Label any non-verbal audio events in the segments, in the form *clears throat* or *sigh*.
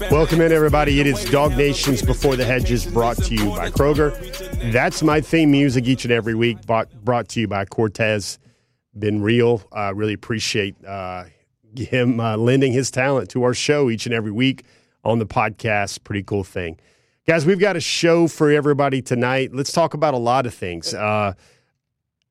Welcome in, everybody. It is DawgNation's Before the Hedges brought to you by Kroger. That's my theme music each and every week, brought, brought to you by Cortez. Been real. I uh, really appreciate uh, him uh, lending his talent to our show each and every week on the podcast. Pretty cool thing. Guys, we've got a show for everybody tonight. Let's talk about a lot of things. Uh,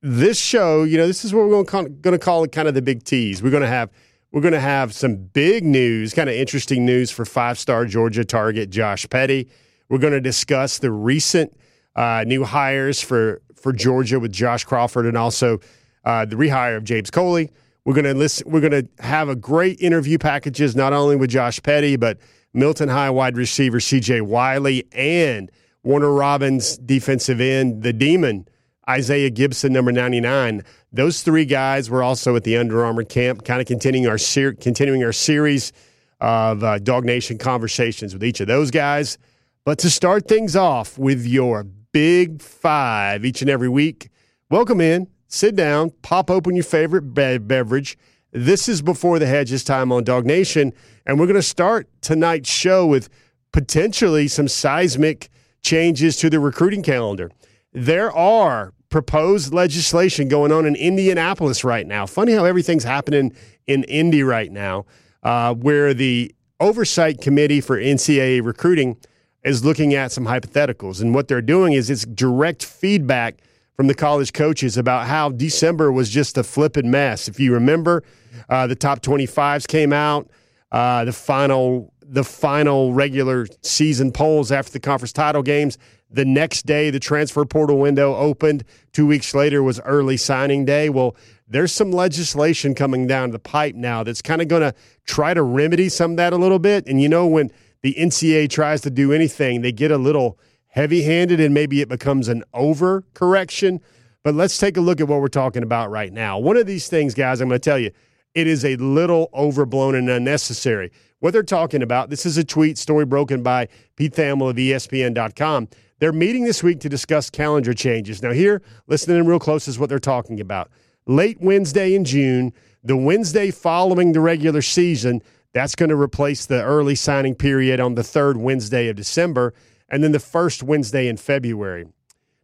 this show, you know, this is what we're going to call it kind of the big tease. We're going to have we're going to have some big news, kind of interesting news for five-star Georgia target Josh Petty. We're going to discuss the recent uh, new hires for for Georgia with Josh Crawford and also uh, the rehire of James Coley. We're going to listen. We're going to have a great interview packages, not only with Josh Petty, but Milton High wide receiver C.J. Wiley and Warner Robins defensive end, the Demon Isaiah Gibson, number ninety nine. Those three guys were also at the Under Armour camp, kind of continuing our ser- continuing our series of uh, DawgNation conversations with each of those guys. But to start things off with your big five each and every week, welcome in sit down, pop open your favorite be- beverage. This is before the hedges time on DawgNation, and we're going to start tonight's show with potentially some seismic changes to the recruiting calendar. There are proposed legislation going on in Indianapolis right now. Funny how everything's happening in Indy right now, uh, where the oversight committee for NCAA recruiting is looking at some hypotheticals, and what they're doing is it's direct feedback from the college coaches about how December was just a flipping mess. If you remember, uh, the top 25s came out. Uh, the final the final regular season polls after the conference title games. The next day, the transfer portal window opened. Two weeks later was early signing day. Well, there's some legislation coming down the pipe now that's kind of going to try to remedy some of that a little bit. And you know, when the NCAA tries to do anything, they get a little – heavy handed and maybe it becomes an overcorrection. But let's take a look at what we're talking about right now. One of these things, guys, I'm going to tell you, it is a little overblown and unnecessary. What they're talking about, this is a tweet story broken by Pete Thamel of ESPN.com. They're meeting this week to discuss calendar changes. Now, here, listening in real close is what they're talking about. Late Wednesday in June, the Wednesday following the regular season, that's going to replace the early signing period on the third Wednesday of December and then the first Wednesday in February.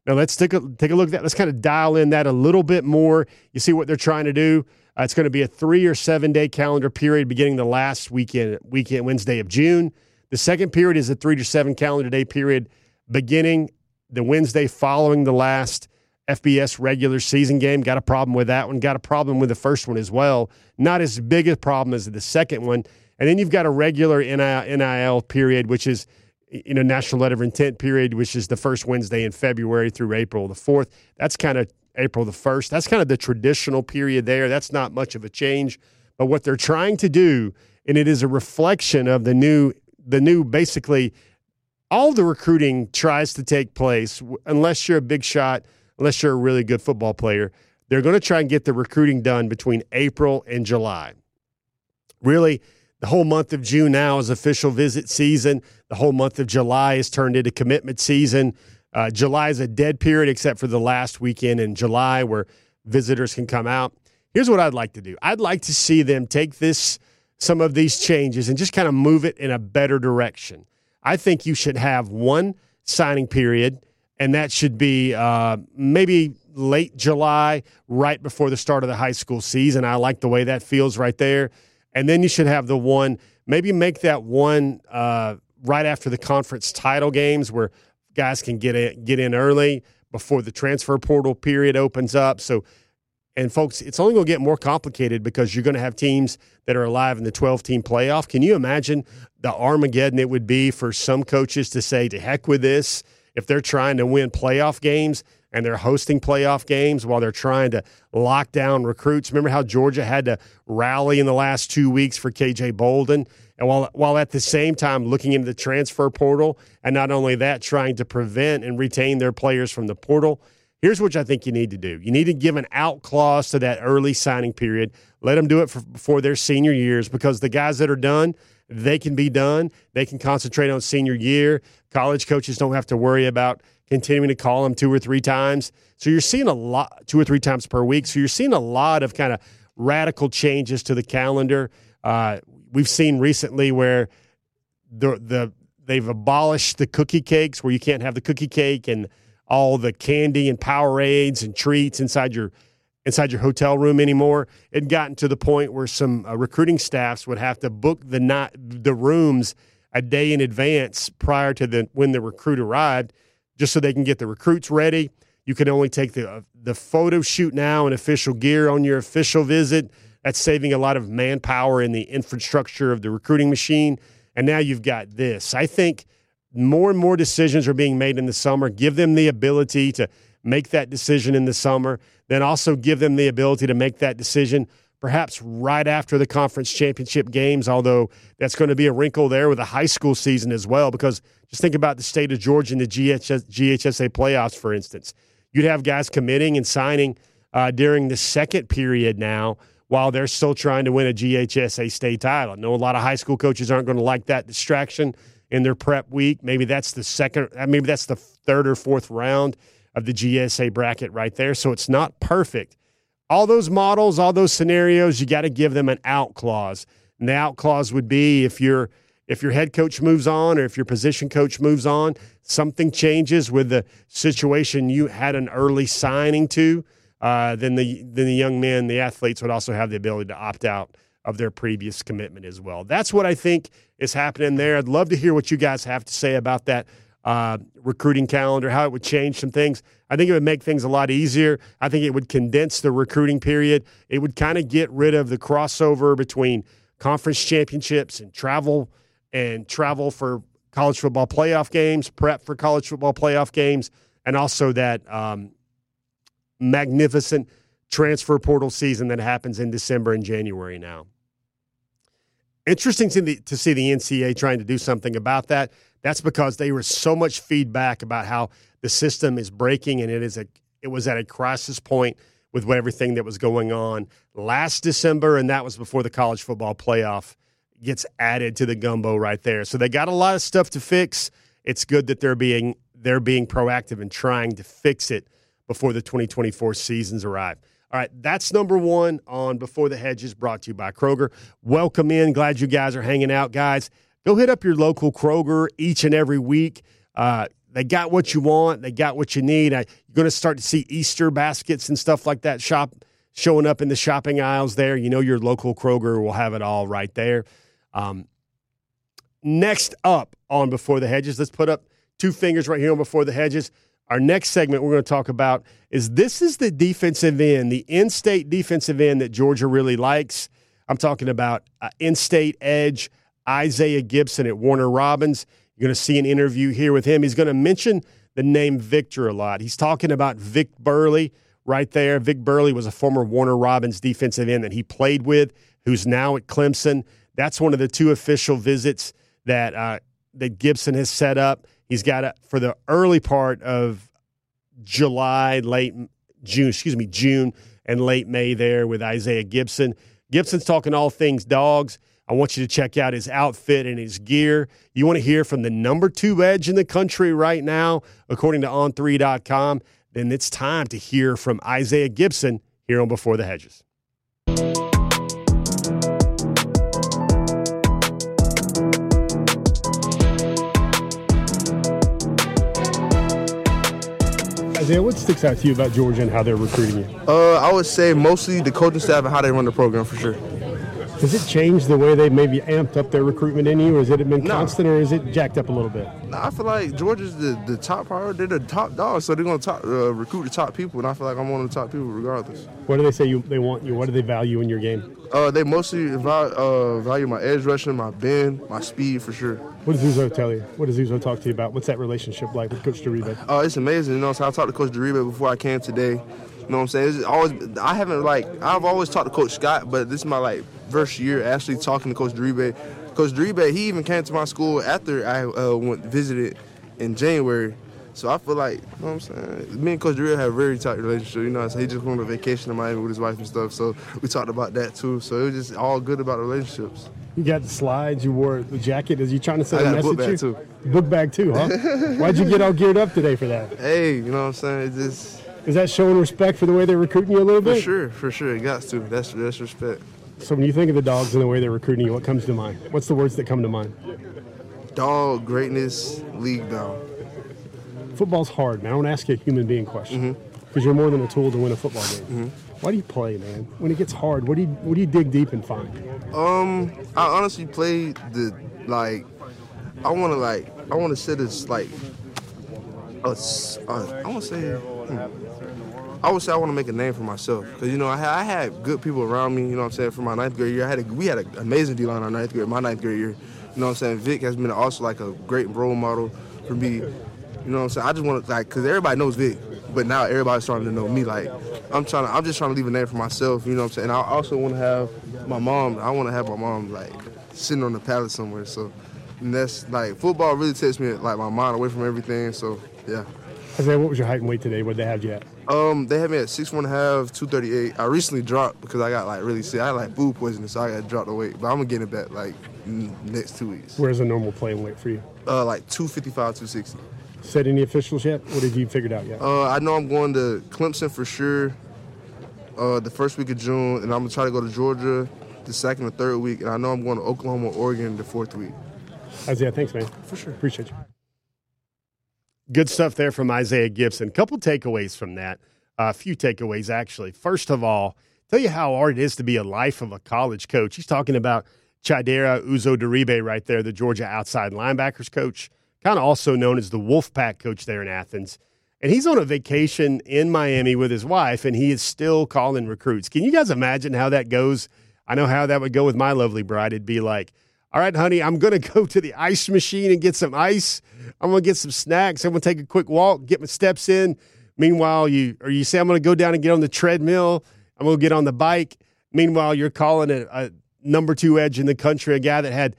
Now let's take a take a look at that. Let's kind of dial in that a little bit more. You see what they're trying to do. Uh, it's going to be a three or seven day calendar period beginning the last weekend weekend Wednesday of June. The second period is a three to seven calendar day period beginning the Wednesday following the last FBS regular season game. Got a problem with that one. Got a problem with the first one as well. Not as big a problem as the second one. And then you've got a regular NIL period, which is you know, National Letter of Intent period, which is the first Wednesday in February through April the 4th. That's kind of April the 1st. That's kind of the traditional period there. That's not much of a change. But what they're trying to do, and it is a reflection of the new, the new basically, all the recruiting tries to take place unless you're a big shot, unless you're a really good football player. They're going to try and get the recruiting done between April and July. Really, the whole month of June now is official visit season. The whole month of July is turned into commitment season. Uh, July is a dead period except for the last weekend in July where visitors can come out. Here's what I'd like to do I'd like to see them take this, some of these changes, and just kind of move it in a better direction. I think you should have one signing period, and that should be uh, maybe late July, right before the start of the high school season. I like the way that feels right there and then you should have the one maybe make that one uh, right after the conference title games where guys can get in, get in early before the transfer portal period opens up. So, and folks, it's only going to get more complicated because you're going to have teams that are alive in the 12 team playoff. Can you imagine the Armageddon it would be for some coaches to say, to heck with this? If they're trying to win playoff games, and they're hosting playoff games while they're trying to lock down recruits. Remember how Georgia had to rally in the last two weeks for KJ Bolden? And while, while at the same time looking into the transfer portal, and not only that, trying to prevent and retain their players from the portal. Here's what I think you need to do. You need to give an out clause to that early signing period. Let them do it for, before their senior years because the guys that are done, they can be done. They can concentrate on senior year. College coaches don't have to worry about continuing to call them two or three times. So you're seeing a lot, two or three times per week. So you're seeing a lot of kind of radical changes to the calendar. Uh, we've seen recently where the the they've abolished the cookie cakes, where you can't have the cookie cake and all the candy and Powerades and treats inside your inside your hotel room anymore. It gotten to the point where some uh, recruiting staffs would have to book the night the rooms a day in advance prior to the when the recruit arrived, just so they can get the recruits ready. You can only take the uh, the photo shoot now and official gear on your official visit. That's saving a lot of manpower in the infrastructure of the recruiting machine. And now you've got this. I think more and more decisions are being made in the summer. Give them the ability to make that decision in the summer, then also give them the ability to make that decision perhaps right after the conference championship games, although that's going to be a wrinkle there with the high school season as well. Because just think about the state of Georgia in the GHS, GHSA playoffs, for instance. You'd have guys committing and signing uh, during the second period now while they're still trying to win a GHSA state title. I know a lot of high school coaches aren't going to like that distraction in their prep week. Maybe that's the second, uh, maybe that's the third or fourth round of the GSA bracket right there. So it's not perfect. All those models, all those scenarios, you got to give them an out clause. And the out clause would be if your if your head coach moves on or if your position coach moves on, something changes with the situation you had an early signing to, uh, then the then the young men, the athletes would also have the ability to opt out of their previous commitment as well. That's what I think is happening there. I'd love to hear what you guys have to say about that uh, recruiting calendar, how it would change some things. I think it would make things a lot easier. I think it would condense the recruiting period. It would kind of get rid of the crossover between conference championships and travel and travel for college football playoff games, prep for college football playoff games, and also that um, magnificent transfer portal season that happens in December and January now. Interesting to, the, to see the NCAA trying to do something about that. That's because there was so much feedback about how the system is breaking and it is a it was at a crisis point with everything that was going on last December, and that was before the college football playoff gets added to the gumbo right there. So they got a lot of stuff to fix. It's good that they're being they're being proactive and trying to fix it before the 2024 seasons arrive. All right, that's number one on Before the Hedges, brought to you by Kroger. Welcome in. Glad you guys are hanging out, guys. Go hit up your local Kroger each and every week. Uh, they got what you want. They got what you need. I, you're going to start to see Easter baskets and stuff like that shop showing up in the shopping aisles there. You know your local Kroger will have it all right there. Um, next up on Before the Hedges, let's put up two fingers right here on Before the Hedges. Our next segment we're going to talk about is this is the defensive end, the in-state defensive end that Georgia really likes. I'm talking about uh, in-state edge Isaiah Gibson at Warner Robins. You're going to see an interview here with him. He's going to mention the name Victor a lot. He's talking about Vic Burley right there. Vic Burley was a former Warner Robins defensive end that he played with, who's now at Clemson. That's one of the two official visits that uh, that Gibson has set up. He's got it for the early part of July, late June, excuse me, June and late May there with Isaiah Gibson. Gibson's talking all things dogs. I want you to check out his outfit and his gear. You want to hear from the number two edge in the country right now, according to on3.com, then it's time to hear from Isaiah Gibson here on Before the Hedges. Isaiah, what sticks out to you about Georgia and how they're recruiting you? Uh, I would say mostly the coaching staff and how they run the program for sure. Has it changed the way they maybe amped up their recruitment in you, or has it been no. constant, or is it jacked up a little bit? No, I feel like Georgia's the, the top priority. They're the top dog, so they're going to uh, recruit the top people, and I feel like I'm one of the top people regardless. What do they say you they want you? What do they value in your game? Uh, they mostly value, uh, value my edge rushing, my bend, my speed for sure. What does Uzo tell you? What does Uzo talk to you about? What's that relationship like with Coach Diribe? Oh, it's amazing. You know, so I talked to Coach Diribe before I came today. You know what I'm saying? It's always I haven't like I've always talked to Coach Scott, but this is my like first year actually talking to Coach Diribe. Coach Diribe, he even came to my school after I uh, went visited in January. So I feel like, you know what I'm saying? Me and Coach Diribe have a very tight relationship. You know, so he just went on a vacation in Miami with his wife and stuff. So we talked about that too. So it was just all good about relationships. You got the slides. You wore the jacket. Is you trying to send I a message? Book bag too. Book bag too, huh? Why'd you get all geared up today for that? Hey, you know what I'm saying? It's just Is that showing respect for the way they're recruiting you a little bit? For sure, for sure. It got to. That's that's respect. So when you think of the dogs and the way they're recruiting you, what comes to mind? What's the words that come to mind? Dog greatness, league bound. Football's hard, man. I want to ask you a human being question because you're more than a tool to win a football game. Why do you play, man? When it gets hard, what do you what do you dig deep and find? Um, I honestly play the like. I want to like. I want to set this like. A, uh, I want to say. hmm. I would say I want to make a name for myself because you know I had, I had good people around me. You know what I'm saying for my ninth grade year. I had a, we had an amazing D line our ninth grade. My ninth grade year. You know what I'm saying. Vic has been also like a great role model for me. You know what I'm saying. I just want to like because everybody knows Vic, but now everybody's starting to know me. Like I'm trying to. I'm just trying to leave a name for myself. You know what I'm saying. And I also want to have my mom. I want to have my mom like sitting on the pallet somewhere. So. And that's like football really takes me like my mind away from everything. So yeah. Isaiah, what was your height and weight today? What did they have you at? Um, they had me at six one half, two thirty eight. I recently dropped because I got like really sick. I had like food poisoning, so I got dropped drop the weight. But I'm gonna get it back like next two weeks. Where's a normal playing weight for you? Uh, like two fifty five, two sixty. Said any officials yet? What have you figured out yet? Uh, I know I'm going to Clemson for sure. Uh, the first week of June, and I'm gonna try to go to Georgia the second or third week, and I know I'm going to Oklahoma, Oregon the fourth week. Isaiah, thanks, man. For sure. Appreciate you. Good stuff there from Isaiah Gibson. Couple takeaways from that. A few takeaways, actually. First of all, tell you how hard it is to be a life of a college coach. He's talking about Chidera Uzo-Diribe right there, the Georgia outside linebackers coach, kind of also known as the Wolfpack coach there in Athens. And he's on a vacation in Miami with his wife, and he is still calling recruits. Can you guys imagine how that goes? I know how that would go with my lovely bride. It'd be like, all right, honey, I'm going *laughs* to go to the ice machine and get some ice. I'm going to get some snacks. I'm going to take a quick walk, get my steps in. Meanwhile, you or you say I'm going to go down and get on the treadmill. I'm going to get on the bike. Meanwhile, you're calling a, a number two edge in the country, a guy that had,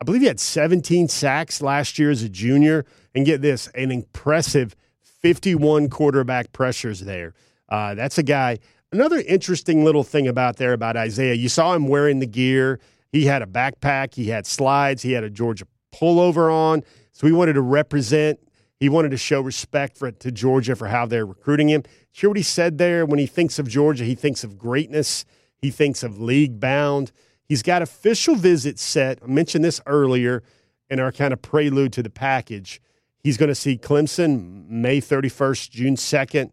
I believe he had 17 sacks last year as a junior. And get this, an impressive 51 quarterback pressures there. Uh, that's a guy. Another interesting little thing about there about Isaiah, you saw him wearing the gear. He had a backpack, he had slides, he had a Georgia pullover on. So he wanted to represent. He wanted to show respect for to Georgia for how they're recruiting him. Hear what he said there? When he thinks of Georgia, he thinks of greatness. He thinks of league bound. He's got official visits set. I mentioned this earlier in our kind of prelude to the package. He's going to see Clemson May 31st, June 2nd.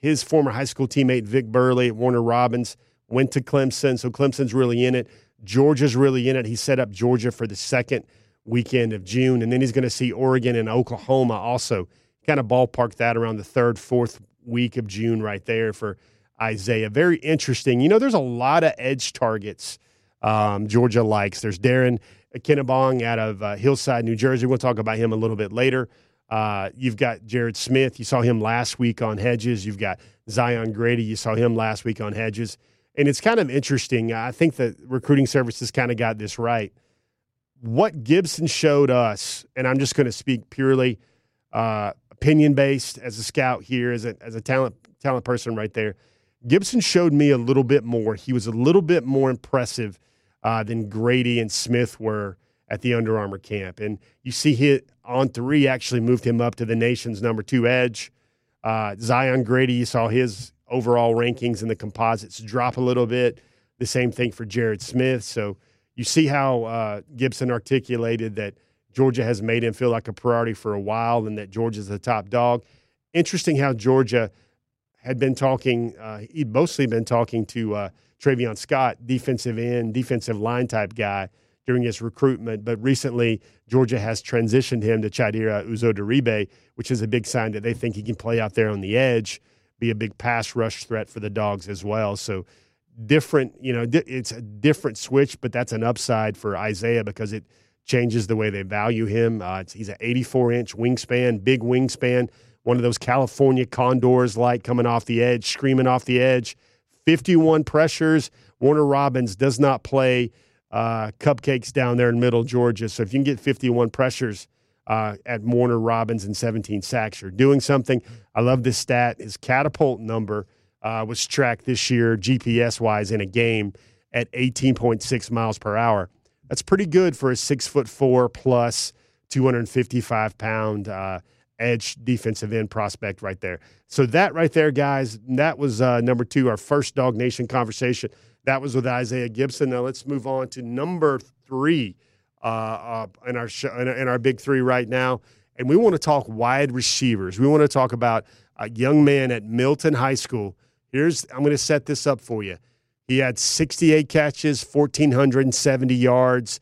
His former high school teammate Vic Burley at Warner Robins went to Clemson, so Clemson's really in it. Georgia's really in it. He set up Georgia for the second weekend of June, and then he's going to see Oregon and Oklahoma also. Kind of ballpark that around the third, fourth week of June, right there for Isaiah. Very interesting. You know, there's a lot of edge targets um, Georgia likes. There's Darren Ikinnagbon out of uh, Hillside, New Jersey. We'll talk about him a little bit later. Uh, you've got Jared Smith. You saw him last week on Hedges. You've got Zion Grady. You saw him last week on Hedges. And it's kind of interesting. I think the recruiting services kind of got this right. What Gibson showed us, and I'm just going to speak purely uh, opinion based as a scout here, as a, as a talent talent person right there. Gibson showed me a little bit more. He was a little bit more impressive uh, than Grady and Smith were at the Under Armour camp. And you see hit On3 actually moved him up to the nation's number two edge. Uh, Zion Grady, you saw his overall rankings in the composites drop a little bit. The same thing for Jared Smith. So you see how uh, Gibson articulated that Georgia has made him feel like a priority for a while and that Georgia's the top dog. Interesting how Georgia had been talking, uh, he'd mostly been talking to uh, Travion Scott, defensive end, defensive line type guy during his recruitment. But recently, Georgia has transitioned him to Chidera Uzodiribe, which is a big sign that they think he can play out there on the edge, be a big pass rush threat for the dogs as well. So different, you know, it's a different switch, but that's an upside for Isaiah because it changes the way they value him. Uh, he's an 84 inch wingspan, big wingspan, one of those California condors like coming off the edge, screaming off the edge. 51 pressures. Warner Robins does not play uh, cupcakes down there in middle Georgia. So if you can get 51 pressures uh, at Warner Robins and 17 sacks, you're doing something. I love this stat. His catapult number uh, was tracked this year, GPS wise, in a game at 18.6 miles per hour. That's pretty good for a six foot four plus 255 pound uh, edge defensive end prospect right there. So that right there, guys, that was uh, number two, our first DawgNation conversation. That was with Isaiah Gibson. Now let's move on to number three uh, uh, in our show, in our big three right now, and we want to talk wide receivers. We want to talk about a young man at Milton High School. Here's I'm going to set this up for you. He had 68 catches, 1,470 yards,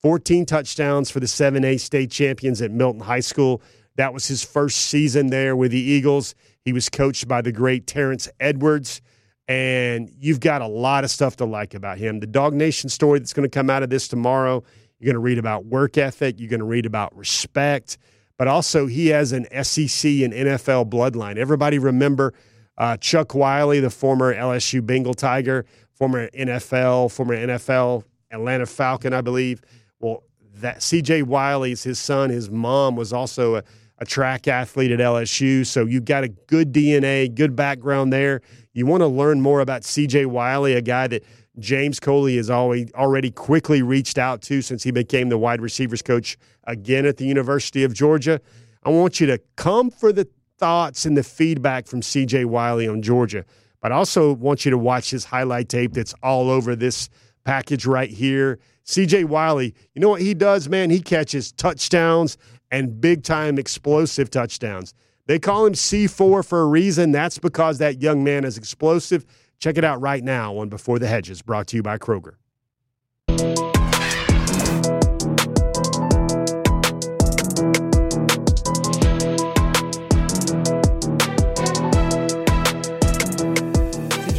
14 touchdowns for the 7A state champions at Milton High School. That was his first season there with the Eagles. He was coached by the great Terrence Edwards. And you've got a lot of stuff to like about him. The DawgNation story that's going to come out of this tomorrow, you're going to read about work ethic, you're going to read about respect, but also he has an SEC and NFL bloodline. Everybody remember uh, Chuck Wiley, the former LSU Bengal Tiger, former NFL, former NFL Atlanta Falcon, I believe. Well, that CJ Wiley's his son, his mom was also a a track athlete at LSU. So you've got a good DNA, good background there. You want to learn more about CJ Wiley, a guy that James Coley has always already quickly reached out to since he became the wide receivers coach again at the University of Georgia. I want you to come for the thoughts and the feedback from CJ Wiley on Georgia, but I also want you to watch his highlight tape that's all over this package right here. CJ Wiley, you know what he does, man? He catches touchdowns and big time explosive touchdowns. They call him C4 for a reason. That's because that young man is explosive. Check it out right now on Before the Hedges, brought to you by Kroger.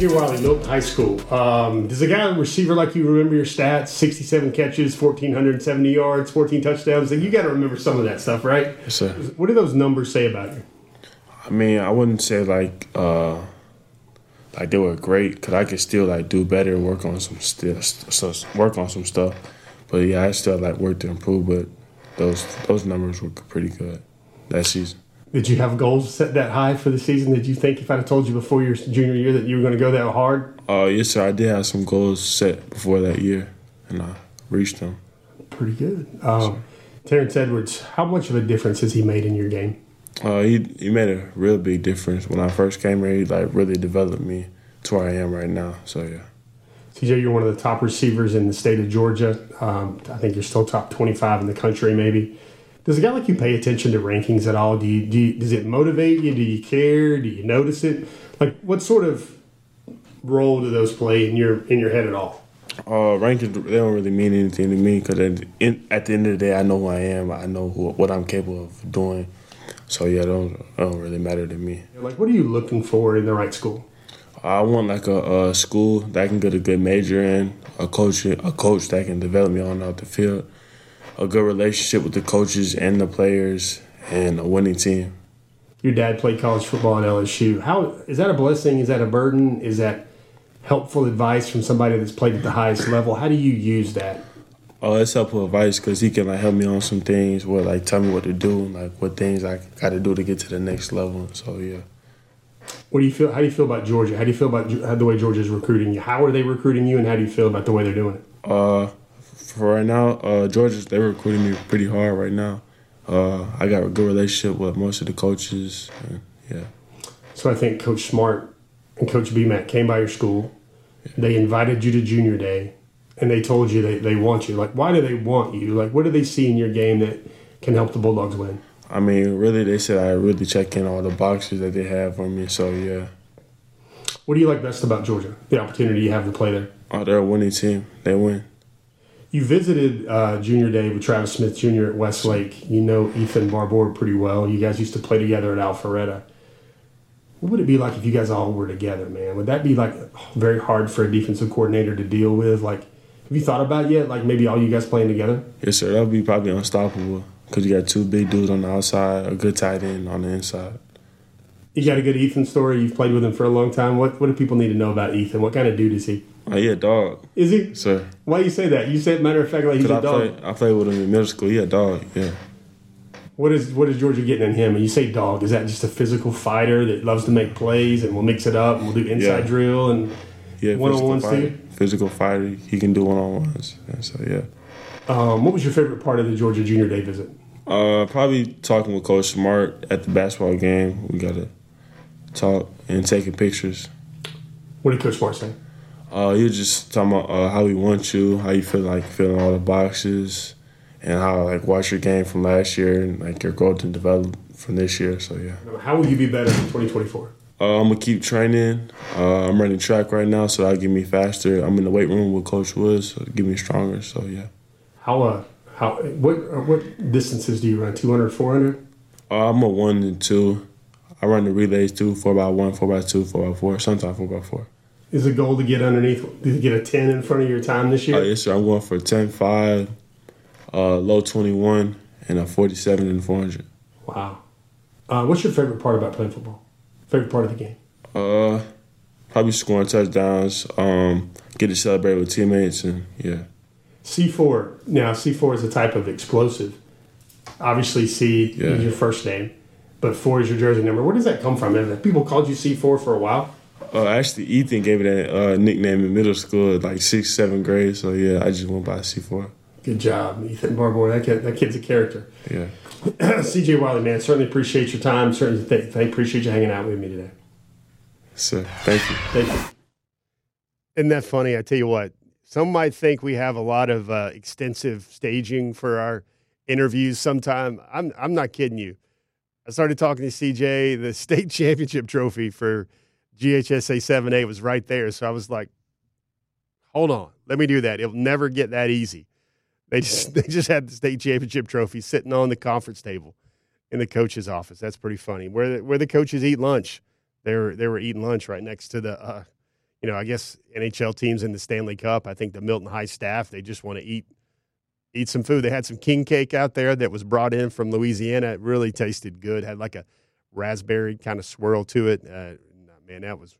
CJ Wiley, Milton High School. Um, does a guy, a receiver like you, remember your stats? 67 catches, 1,470 yards, 14 touchdowns. Like you got to remember some of that stuff, right? Yes, sir. What do those numbers say about you? I mean, I wouldn't say like uh, like they were great because I could still like do better, work on some still, work on some stuff. But yeah, I still like work to improve. But those those numbers were pretty good that season. Did you have goals set that high for the season? Did you think if I'd have told you before your junior year that you were going to go that hard? Uh, yes, sir. I did have some goals set before that year, and I reached them. Pretty good. Um, Terrence Edwards, how much of a difference has he made in your game? Uh, he he made a real big difference when I first came here. He like really developed me to where I am right now. So yeah. CJ, you're one of the top receivers in the state of Georgia. Um, I think you're still top 25 in the country, maybe. Does a guy like you pay attention to rankings at all? Do you, do you, does it motivate you? Do you care? Do you notice it? Like, what sort of role do those play in your in your head at all? Uh, rankings they don't really mean anything to me because at, at, the end of the day, I know who I am. I know who, what I'm capable of doing. So yeah, don't don't really matter to me. Like, what are you looking for in the right school? I want like a, a school that I can get a good major in, a coach a coach that can develop me on out the field, a good relationship with the coaches and the players, and a winning team. Your dad played college football at LSU. How is that a blessing? Is that a burden? Is that helpful advice from somebody that's played at the highest level? How do you use that? Oh, it's helpful advice because he can like help me on some things, or like tell me what to do, like what things I got to do to get to the next level. So yeah. What do you feel? How do you feel about Georgia? How do you feel about the way Georgia's recruiting you? How are they recruiting you, and how do you feel about the way they're doing it? Uh, for right now, uh, Georgia's they're recruiting me pretty hard right now. Uh, I got a good relationship with most of the coaches. And, yeah. So I think Coach Smart and Coach BMAC came by your school. Yeah. They invited you to junior day, and they told you they, they want you. Like, why do they want you? Like, what do they see in your game that can help the Bulldogs win? I mean, really, they said I really check in all the boxes that they have for me. So yeah. What do you like best about Georgia? The opportunity you have to play there. Oh, they're a winning team. They win. You visited uh, Junior Day with Travis Smith Jr. at Westlake. You know Ethan Barbour pretty well. You guys used to play together at Alpharetta. What would it be like if you guys all were together, man? Would that be like very hard for a defensive coordinator to deal with? Like, have you thought about yet? Like maybe all you guys playing together? Yes, sir. That would be probably unstoppable because you got two big dudes on the outside, a good tight end on the inside. You got a good Ethan story. You've played with him for a long time. What What do people need to know about Ethan? What kind of dude is he? Oh, he a dog. Is he? Sir. Why you say that? You said matter of fact like he's a I dog. Played, I played with him in middle school. Yeah, dog. Yeah. What is what is Georgia getting in him? And you say dog, is that just a physical fighter that loves to make plays and we'll mix it up and we'll do inside yeah. drill and yeah, one on ones too? Physical fighter, he can do one on ones. So yeah. Um, what was your favorite part of the Georgia Junior Day visit? Uh, probably talking with Coach Smart at the basketball game. We gotta talk and taking pictures. What did Coach Smart say? Uh, he was just talking about uh, how he wants you, how you feel like filling all the boxes, and how like watch your game from last year and like your growth and develop from this year. So yeah. How will you be better in 2024? Uh, I'm gonna keep training. Uh, I'm running track right now, so that'll get me faster. I'm in the weight room with Coach Woods, so get me stronger. So yeah. How uh how what uh, what distances do you run? 200, 400? Uh, I'm a one and two. I run the relays too, four by one, four by two, four by four, sometimes four by four. Is the goal to get underneath, to get a 10 in front of your time this year? Uh, yes, sir. I'm going for 10 5, uh, low 21, and a 47 and 400. Wow. Uh, what's your favorite part about playing football? Favorite part of the game? Uh, probably scoring touchdowns, um, get to celebrate with teammates, and yeah. C4. Now, C4 is a type of explosive. Obviously, C yeah. is your first name, but 4 is your jersey number. Where does that come from? Have people called you C4 for a while? Uh, actually, Ethan gave it a uh, nickname in middle school, like sixth, seventh grade. So yeah, I just went by C4. Good job, Ethan Barbour. That kid, that kid's a character. Yeah. *clears throat* CJ Wiley, man, certainly appreciate your time. Certainly, th- th- appreciate you hanging out with me today. Sir, thank you. Thank you. Isn't that funny? I tell you what, some might think we have a lot of uh, extensive staging for our interviews. Sometime I'm I'm not kidding you. I started talking to CJ. The state *laughs* championship trophy for GHSA 7A was right there. So I was like, hold on, let me do that. It'll never get that easy. They just *laughs* they just had the state championship trophy sitting on the conference table in the coach's office. That's pretty funny. Where the, where the coaches eat lunch, they were they were eating lunch right next to the, uh, you know, I guess NHL teams in the Stanley Cup. I think the Milton High staff they just want to eat eat some food. They had some king cake out there that was brought in from Louisiana. It really tasted good. Had like a raspberry kind of swirl to it. Uh, man, that was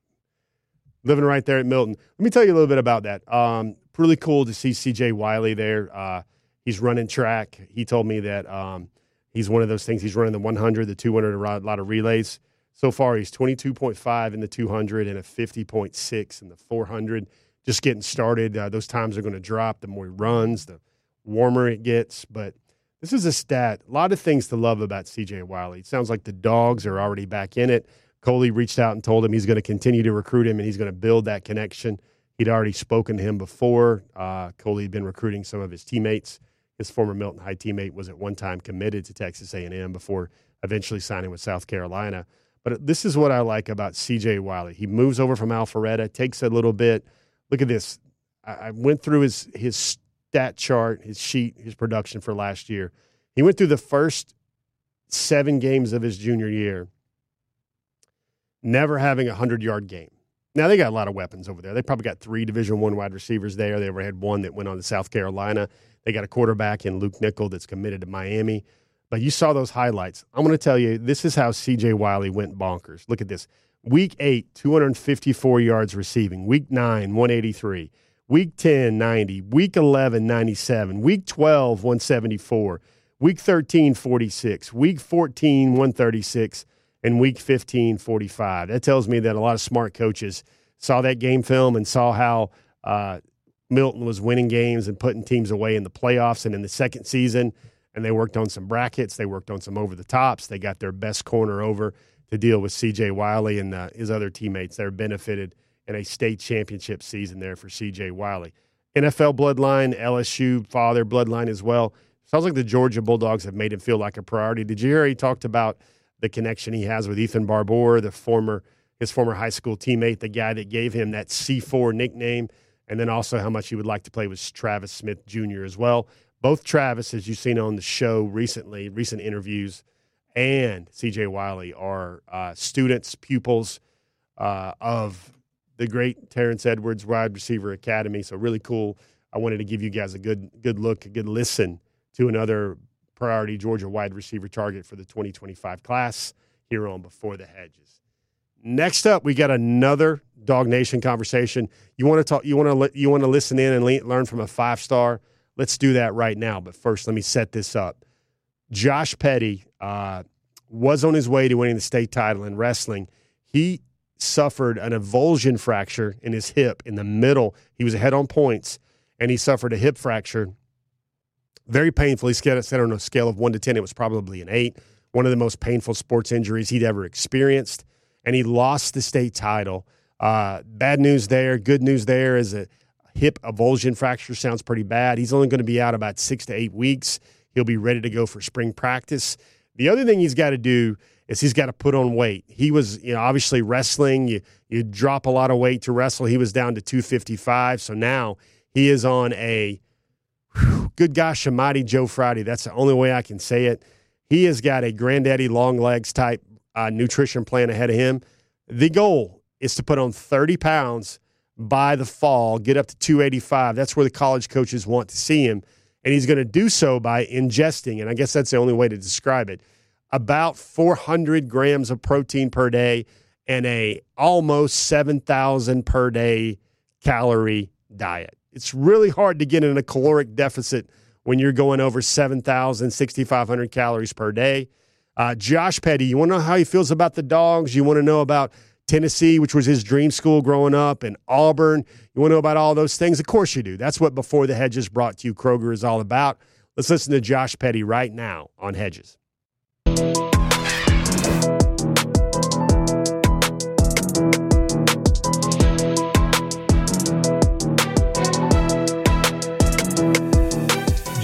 living right there at Milton. Let me tell you a little bit about that. Um, really cool to see CJ Wiley there. Uh, he's running track. He told me that um, he's one of those things. He's running the 100, the 200, a lot of relays. So far, he's 22.5 in the 200 and a 50.6 in the 400. Just getting started. Uh, those times are going to drop. The more he runs, the warmer it gets. But this is a stat. A lot of things to love about CJ Wiley. It sounds like the dogs are already back in it. Coley reached out and told him he's going to continue to recruit him and he's going to build that connection. He'd already spoken to him before. Uh, Coley had been recruiting some of his teammates. His former Milton High teammate was at one time committed to Texas A&M before eventually signing with South Carolina. But this is what I like about C.J. Wiley. He moves over from Alpharetta, takes a little bit. Look at this. I went through his his stat chart, his sheet, his production for last year. He went through the first seven games of his junior year never having a 100 yard game. Now they got a lot of weapons over there. They probably got three Division One wide receivers there. They ever had one that went on to South Carolina. They got a quarterback in Luke Nickel that's committed to Miami. But you saw those highlights. I'm going to tell you this is how C.J. Wiley went bonkers. Look at this. Week eight, 254 yards receiving. Week nine, 183. Week 10, 90. Week 11, 97. Week 12, 174. Week 13, 46. Week 14, 136 in week 15, 45. That tells me that a lot of smart coaches saw that game film and saw how uh, Milton was winning games and putting teams away in the playoffs and in the second season. And they worked on some brackets. They worked on some over the tops. They got their best corner over to deal with CJ Wiley and uh, his other teammates. They're benefited in a state championship season there for CJ Wiley. NFL bloodline, LSU father bloodline as well. Sounds like the Georgia Bulldogs have made him feel like a priority. Did you hear he talked about the connection he has with Ethan Barbour, the former his former high school teammate, the guy that gave him that C4 nickname, and then also how much he would like to play with Travis Smith Jr. as well. Both Travis, as you've seen on the show recently, recent interviews, and CJ Wiley are uh, students, pupils uh, of the great Terrence Edwards Wide Receiver Academy. So really cool. I wanted to give you guys a good good look, a good listen to another priority Georgia wide receiver target for the 2025 class here on Before the Hedges. Next up, we got another DawgNation conversation. You want to talk? You want to you want to listen in and le- learn from a five star? Let's do that right now. But first, let me set this up. Josh Petty uh, was on his way to winning the state title in wrestling. He suffered an avulsion fracture in his hip in the middle. He was ahead on points, and he suffered a hip fracture very painful. He said on a scale of one to 10, it was probably an eight. One of the most painful sports injuries he'd ever experienced. And he lost the state title. Uh, bad news there. Good news there is a hip avulsion fracture sounds pretty bad. He's only going to be out about six to eight weeks. He'll be ready to go for spring practice. The other thing he's got to do is he's got to put on weight. He was, you know, obviously wrestling. You you drop a lot of weight to wrestle. He was down to 255, so now he is on a whew, good gosh almighty Joe Friday. That's the only way I can say it. He has got a granddaddy long legs type uh, nutrition plan ahead of him. The goal is to put on 30 pounds by the fall, get up to 285. That's where the college coaches want to see him. And he's going to do so by ingesting, and I guess that's the only way to describe it, about 400 grams of protein per day and a almost 7,000 per day calorie diet. It's really hard to get in a caloric deficit when you're going over 7,000, 6,500 calories per day. Uh, Josh Petty, you want to know how he feels about the dogs? You want to know about Tennessee, which was his dream school growing up, and Auburn. You want to know about all those things? Of course you do. That's what Before the Hedges brought to you, Kroger, is all about. Let's listen to Josh Petty right now on Hedges.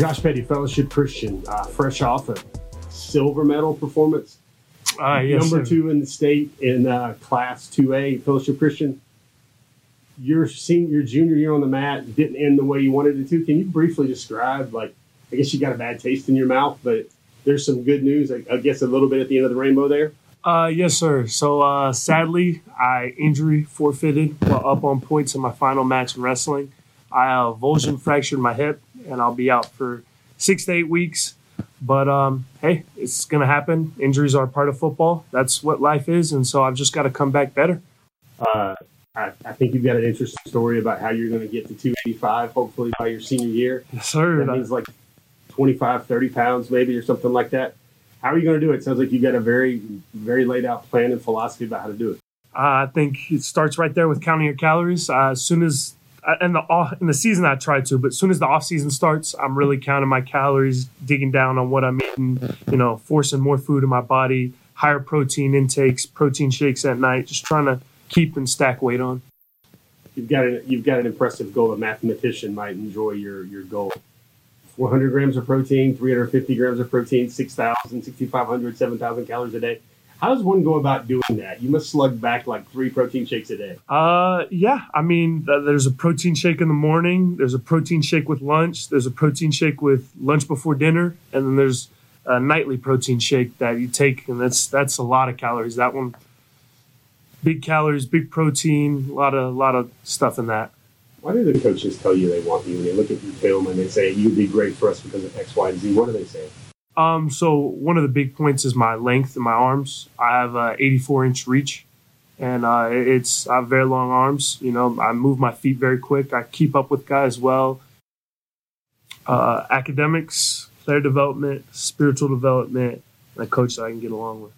Josh Petty, Fellowship Christian, uh, fresh off a silver medal performance uh, yes, number sir. two in the state in uh, Class 2A, Fellowship Christian. Your senior, your junior year on the mat didn't end the way you wanted it to. Can you briefly describe, like, I guess you got a bad taste in your mouth, but there's some good news. I, I guess a little bit at the end of the rainbow there. Uh, yes, sir. So uh, sadly, I injury forfeited while up on points in my final match in wrestling. I uh, avulsion fractured my hip, and I'll be out for six to eight weeks. But um, hey, it's gonna happen. Injuries are part of football. That's what life is, and so I've just got to come back better. Uh, I, I, think you've got an interesting story about how you're going to get to 285, hopefully by your senior year. Yes, sir. That means like 25, 30 pounds, maybe, or something like that. How are you going to do it? Sounds like you got a very, very laid out plan and philosophy about how to do it. Uh, I think it starts right there with counting your calories. Uh, as soon as in the off, in the season I try to, but as soon as the off season starts, I'm really counting my calories, digging down on what I'm eating, you know, forcing more food in my body, higher protein intakes, protein shakes at night, just trying to keep and stack weight on. You've got an, you've got an impressive goal. A mathematician might enjoy your your goal. 400 grams of protein, 350 grams of protein, 6,000, 6,500, 7,000 calories a day. How does one go about doing that? You must slug back like three protein shakes a day. Uh, yeah. I mean, there's a protein shake in the morning. There's a protein shake with lunch. There's a protein shake with lunch before dinner, and then there's a nightly protein shake that you take, and that's that's a lot of calories. That one, big calories, big protein, a lot of a lot of stuff in that. Why do the coaches tell you they want you? They look at your film and they say you'd be great for us because of X, Y, and Z, what do they say? Um, so one of the big points is my length in my arms. I have a 84 inch reach, and uh, it's I have very long arms. You know, I move my feet very quick. I keep up with guys well. Uh, academics, player development, spiritual development, and a coach that I can get along with.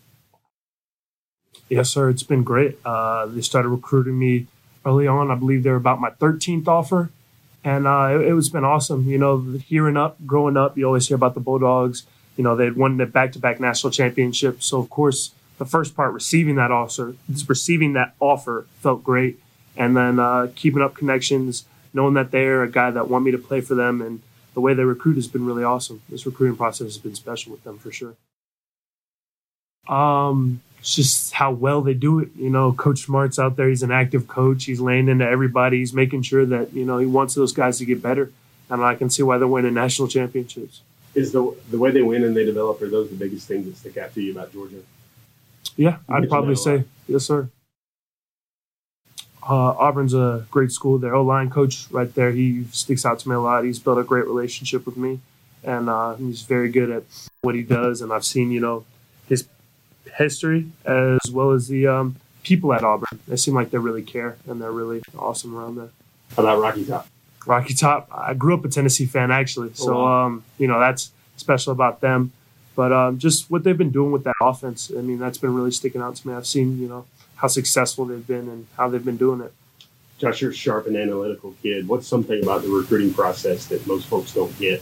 Yes, sir. It's been great. Uh, they started recruiting me early on. I believe they were about my 13th offer, and uh, it, it's been awesome. You know, hearing up, growing up, you always hear about the Bulldogs you know, they had won the back-to-back national championship. So of course, the first part, receiving that offer, receiving that offer felt great, and then uh, keeping up connections, knowing that they're a guy that want me to play for them, and the way they recruit has been really awesome. This recruiting process has been special with them for sure. Um, it's just how well they do it. You know, Coach Smart's out there. He's an active coach. He's laying into everybody. He's making sure that you know he wants those guys to get better, and I can see why they're winning national championships is the the way they win and they develop are those the biggest things that stick out to you about Georgia? Yeah, I'd probably say yes, sir. Uh, Auburn's a great school. Their O line coach right there, he sticks out to me a lot. He's built a great relationship with me, and uh, he's very good at what he does. And I've seen, you know, his history as well as the um, people at Auburn. They seem like they really care and they're really awesome around there. How about Rocky Top? Rocky Top. I grew up a Tennessee fan actually, oh, so um, you know that's special about them. But um, just what they've been doing with that offense, I mean, that's been really sticking out to me. I've seen you know how successful they've been and how they've been doing it. Josh, you're a sharp and analytical kid. What's something about the recruiting process that most folks don't get?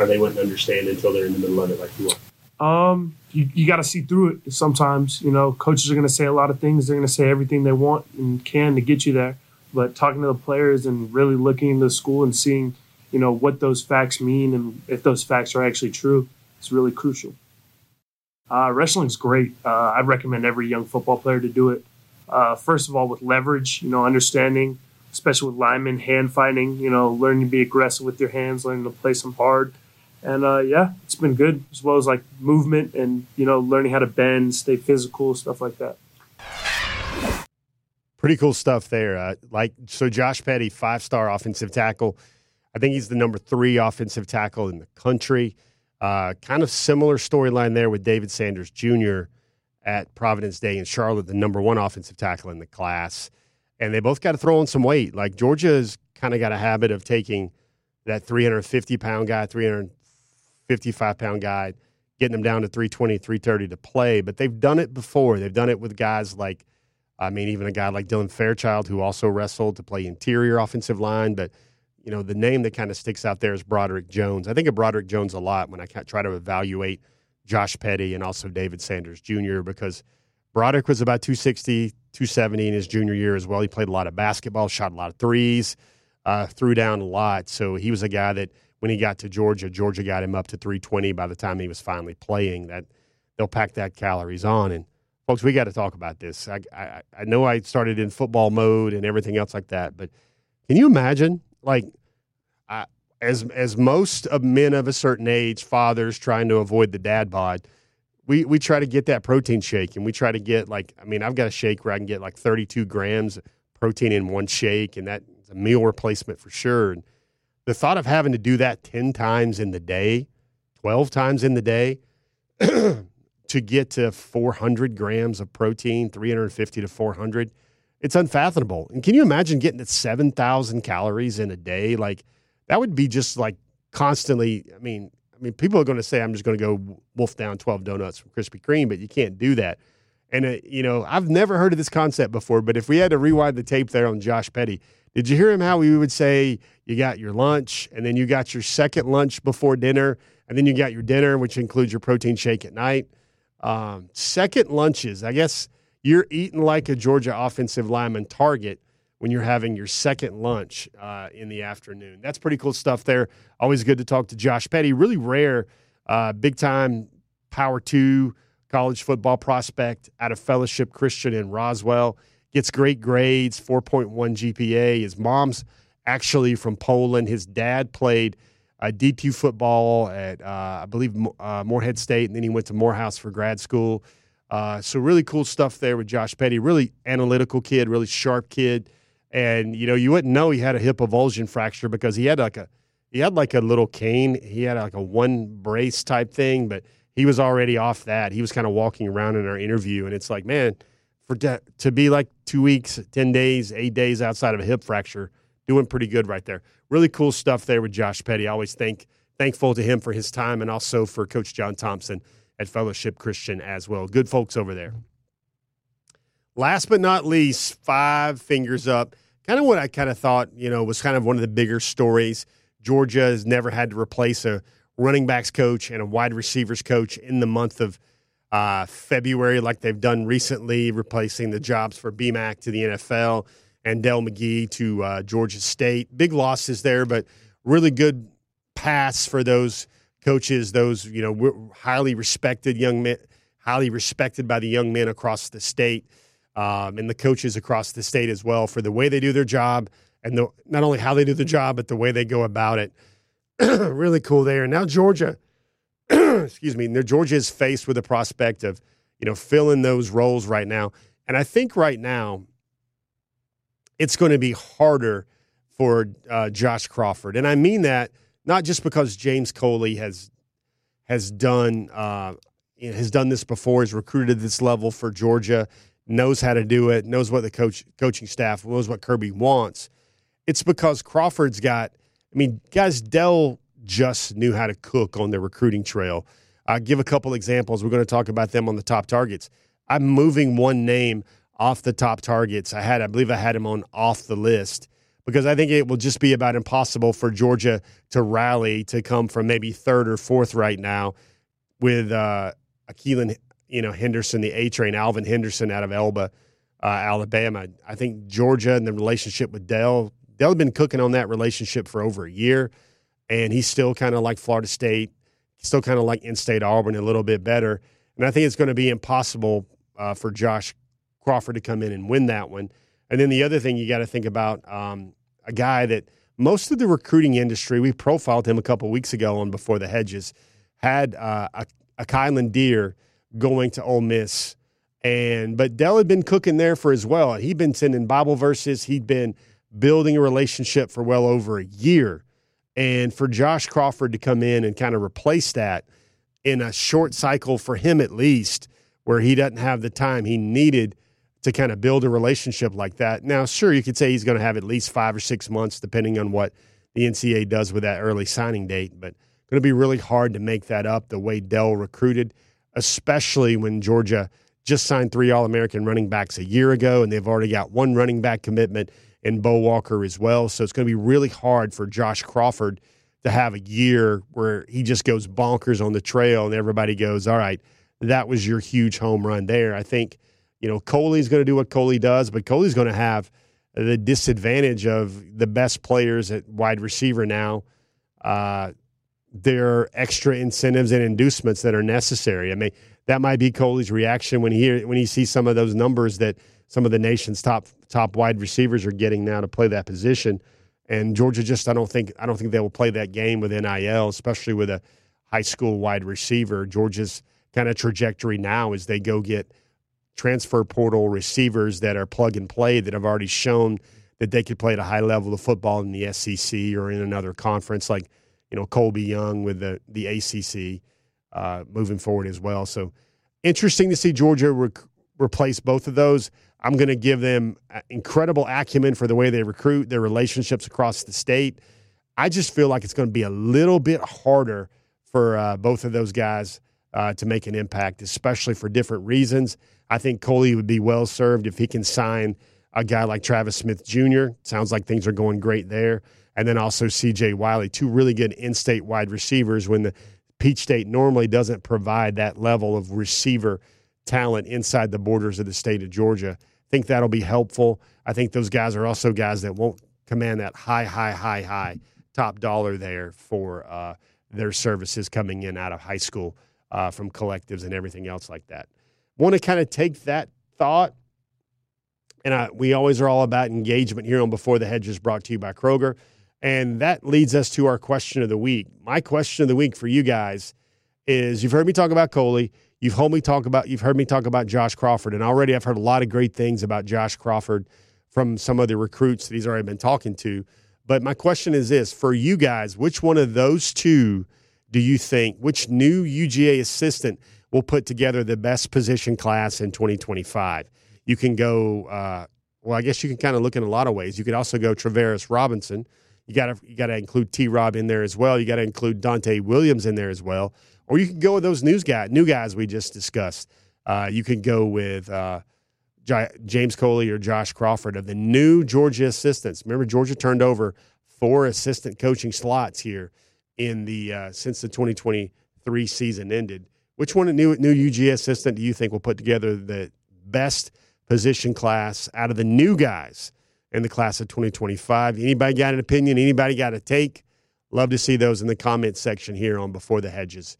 or they wouldn't understand until they're in the middle of it, like you are? Um, you, you got to see through it sometimes. You know, coaches are going to say a lot of things. They're going to say everything they want and can to get you there. But talking to the players and really looking into the school and seeing, you know, what those facts mean and if those facts are actually true is really crucial. Uh, wrestling's great. Uh, I'd recommend every young football player to do it. Uh, first of all, with leverage, you know, understanding, especially with linemen, hand fighting, you know, learning to be aggressive with your hands, learning to play some hard. And uh, yeah, it's been good, as well as like movement and, you know, learning how to bend, stay physical, stuff like that. Pretty cool stuff there. Uh, like, so Josh Petty, five star offensive tackle. I think he's the number three offensive tackle in the country. Uh, kind of similar storyline there with David Sanders Jr. at Providence Day in Charlotte, the number one offensive tackle in the class. And they both got to throw on some weight. Like Georgia's kind of got a habit of taking that 350 pound guy, 355 pound guy, getting them down to 320, 330 to play. But they've done it before. They've done it with guys like, I mean, even a guy like Dylan Fairchild, who also wrestled to play interior offensive line. But you know, the name that kind of sticks out there is Broderick Jones. I think of Broderick Jones a lot when I try to evaluate Josh Petty and also David Sanders Jr. because Broderick was about 260, 270 in his junior year as well. He played a lot of basketball, shot a lot of threes, uh, threw down a lot. So he was a guy that when he got to Georgia, Georgia got him up to 320 by the time he was finally playing. That they'll pack that calories on. And folks, we got to talk about this. I, I, I know I started in football mode and everything else like that, but can you imagine like I, as as most of men of a certain age, fathers trying to avoid the dad bod, we we try to get that protein shake, and we try to get like I mean I've got a shake where I can get like 32 grams protein in one shake, and that's a meal replacement for sure. And the thought of having to do that 10 times in the day, 12 times in the day. *clears throat* to get to 400 grams of protein, 350 to 400, it's unfathomable. And can you imagine getting to 7,000 calories in a day? Like that would be just like constantly. I mean, I mean, people are going to say I'm just going to go wolf down 12 donuts from Krispy Kreme, but you can't do that. And uh, you know, I've never heard of this concept before. But if we had to rewind the tape there on Josh Petty, did you hear him how we would say you got your lunch and then you got your second lunch before dinner and then you got your dinner, which includes your protein shake at night. Um, second lunches, I guess you're eating like a Georgia offensive lineman target when you're having your second lunch uh, in the afternoon. That's pretty cool stuff there. Always good to talk to Josh Petty. Really rare, uh, big time Power Two college football prospect out of Fellowship Christian in Roswell. Gets great grades, 4.1 GPA. His mom's actually from Poland. His dad played uh, D2 football at, uh, I believe, uh, Morehead State, and then he went to Morehouse for grad school. Uh, so really cool stuff there with Josh Petty. Really analytical kid, really sharp kid, and you know you wouldn't know he had a hip avulsion fracture because he had like a he had like a little cane. He had like a one brace type thing, but he was already off that. He was kind of walking around in our interview, and it's like, man, for de- to be like two weeks, ten days, eight days outside of a hip fracture, doing pretty good right there. Really cool stuff there with Josh Petty. I always thank thankful to him for his time and also for Coach John Thompson at Fellowship Christian as well. Good folks over there. Last but not least, five fingers up. Kind of what I kind of thought, you know, was kind of one of the bigger stories. Georgia has never had to replace a running backs coach and a wide receivers coach in the month of uh, February, like they've done recently, replacing the jobs for BMAC to the NFL and Dell McGee to uh, Georgia State. Big losses there, but really good pass for those coaches, those you know highly respected young men, highly respected by the young men across the state, um, and the coaches across the state as well for the way they do their job and the, not only how they do the job but the way they go about it. *clears throat* really cool there. Now Georgia, *clears throat* excuse me, Georgia is faced with the prospect of you know filling those roles right now, and I think right now it's going to be harder for uh, Josh Crawford, and I mean that not just because James Coley has has done uh, has done this before, has recruited this level for Georgia, knows how to do it, knows what the coach coaching staff knows what Kirby wants. It's because Crawford's got. I mean, guys, Dell just knew how to cook on the recruiting trail. I'll give a couple examples. We're going to talk about them on the top targets. I'm moving one name off the top targets. I had, I believe, I had him on off the list because I think it will just be about impossible for Georgia to rally to come from maybe third or fourth right now with uh, Keelan, you know, Henderson, the A train, Alvin Henderson out of Elba, uh, Alabama. I think Georgia and the relationship with Dell, Dell had been cooking on that relationship for over a year, and he's still kind of like Florida State, still kind of like in-state Auburn a little bit better. And I think it's going to be impossible uh, for Josh Crawford to come in and win that one. And then the other thing you got to think about um, a guy that most of the recruiting industry, we profiled him a couple weeks ago on Before the Hedges, had uh, a, a Kylan Deer going to Ole Miss. And but Dell had been cooking there for as well. He'd been sending Bible verses. He'd been building a relationship for well over a year. And for Josh Crawford to come in and kind of replace that in a short cycle for him at least, where he doesn't have the time he needed to kind of build a relationship like that. Now, sure, you could say he's going to have at least five or six months, depending on what the NCAA does with that early signing date, but going to be really hard to make that up the way Dell recruited, especially when Georgia just signed three All American running backs a year ago, and they've already got one running back commitment in Bo Walker as well. So it's going to be really hard for Josh Crawford to have a year where he just goes bonkers on the trail and everybody goes, all right, that was your huge home run there. I think – you know, Coley's going to do what Coley does, but Coley's going to have the disadvantage of the best players at wide receiver now. Uh, there are extra incentives and inducements that are necessary. I mean, that might be Coley's reaction when he when he sees some of those numbers that some of the nation's top top wide receivers are getting now to play that position. And Georgia just I don't think I don't think they will play that game with NIL, especially with a high school wide receiver. Georgia's kind of trajectory now is they go get transfer portal receivers that are plug and play that have already shown that they could play at a high level of football in the SEC or in another conference, like you know Colbie Young with the the ACC uh, moving forward as well. So interesting to see Georgia replace both of those. I'm going to give them incredible acumen for the way they recruit, their relationships across the state. I just feel like it's going to be a little bit harder for uh, both of those guys uh, to make an impact, especially for different reasons. I think Coley would be well served if he can sign a guy like Travis Smith Jr. Sounds like things are going great there. And then also CJ Wiley, two really good in state wide receivers when the Peach State normally doesn't provide that level of receiver talent inside the borders of the state of Georgia. I think that'll be helpful. I think those guys are also guys that won't command that high, high, high, high top dollar there for uh, their services coming in out of high school uh, from collectives and everything else like that. Want to kind of take that thought, and I, we always are all about engagement here on Before the Hedges, brought to you by Kroger. And that leads us to our question of the week. My question of the week for you guys is: You've heard me talk about Coley. You've heard me talk about you've heard me talk about Josh Crawford, and already I've heard a lot of great things about Josh Crawford from some of the recruits that he's already been talking to. But my question is this: for you guys, which one of those two do you think, which new UGA assistant will put together the best position class in 2025? You can go, uh, well, I guess you can kind of look in a lot of ways. You could also go Travaris Robinson. You got to you got to include T. Rob in there as well. You got to include Donte Williams in there as well. Or you can go with those news guy, new guys we just discussed. Uh, you can go with uh, J- James Coley or Josh Crawford of the new Georgia assistants. Remember, Georgia turned over four assistant coaching slots here in the uh, since the 2023 season ended. Which one of new new UG assistant do you think will put together the best position class out of the new guys in the class of 2025? Anybody got an opinion? Anybody got a take? Love to see those in the comment section here on Before the Hedges,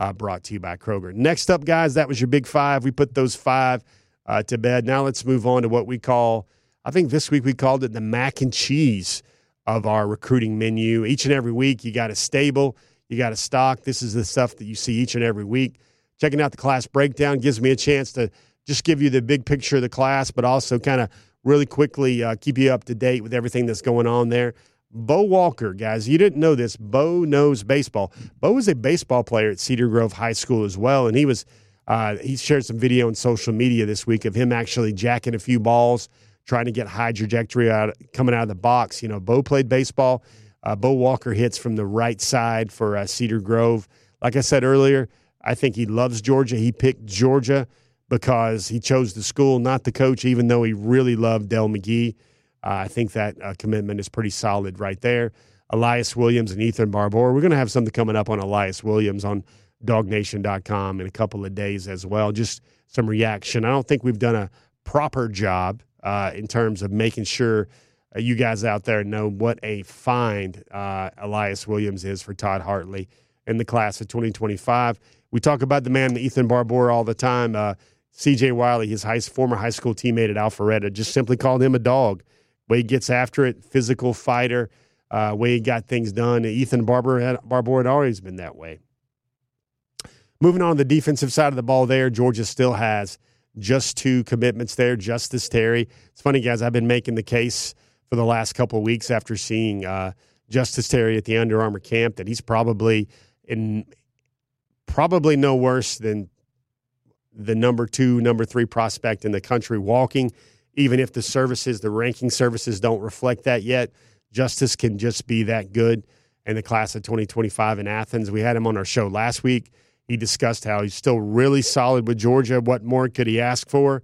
uh, brought to you by Kroger. Next up, guys, that was your big five. We put those five uh, to bed. Now let's move on to what we call, I think this week we called it the mac and cheese of our recruiting menu. Each and every week, you got a stable, you got a stock. This is the stuff that you see each and every week. Checking out the class breakdown gives me a chance to just give you the big picture of the class, but also kind of really quickly uh, keep you up to date with everything that's going on there. Bo Walker, guys, you didn't know this. Bo knows baseball. Bo was a baseball player at Cedar Grove High School as well, and he was uh, he shared some video on social media this week of him actually jacking a few balls trying to get high trajectory out coming out of the box. You know, Bo played baseball. Uh, Bo Walker hits from the right side for uh, Cedar Grove. Like I said earlier, I think he loves Georgia. He picked Georgia because he chose the school, not the coach, even though he really loved Dell McGee. Uh, I think that uh, commitment is pretty solid right there. Elias Williams and Ethan Barbour. We're going to have something coming up on Elias Williams on dawgnation.com in a couple of days as well. Just some reaction. I don't think we've done a proper job uh, in terms of making sure uh, you guys out there know what a find uh, Elias Williams is for Todd Hartley in the class of 2025. We talk about the man Ethan Barbour all the time. Uh, CJ Wiley, his high, former high school teammate at Alpharetta, just simply called him a dog. Way he gets after it, physical fighter, uh, way he got things done. Ethan Barbour had, Barbour had always been that way. Moving on to the defensive side of the ball, there Georgia still has just two commitments there. Justice Terry. It's funny, guys. I've been making the case for the last couple of weeks after seeing uh, Justice Terry at the Under Armour camp that he's probably in probably no worse than the number two, number three prospect in the country walking. Even if the services, the ranking services, don't reflect that yet, Justice can just be that good. In the class of 2025 in Athens, we had him on our show last week. He discussed how he's still really solid with Georgia. What more could he ask for?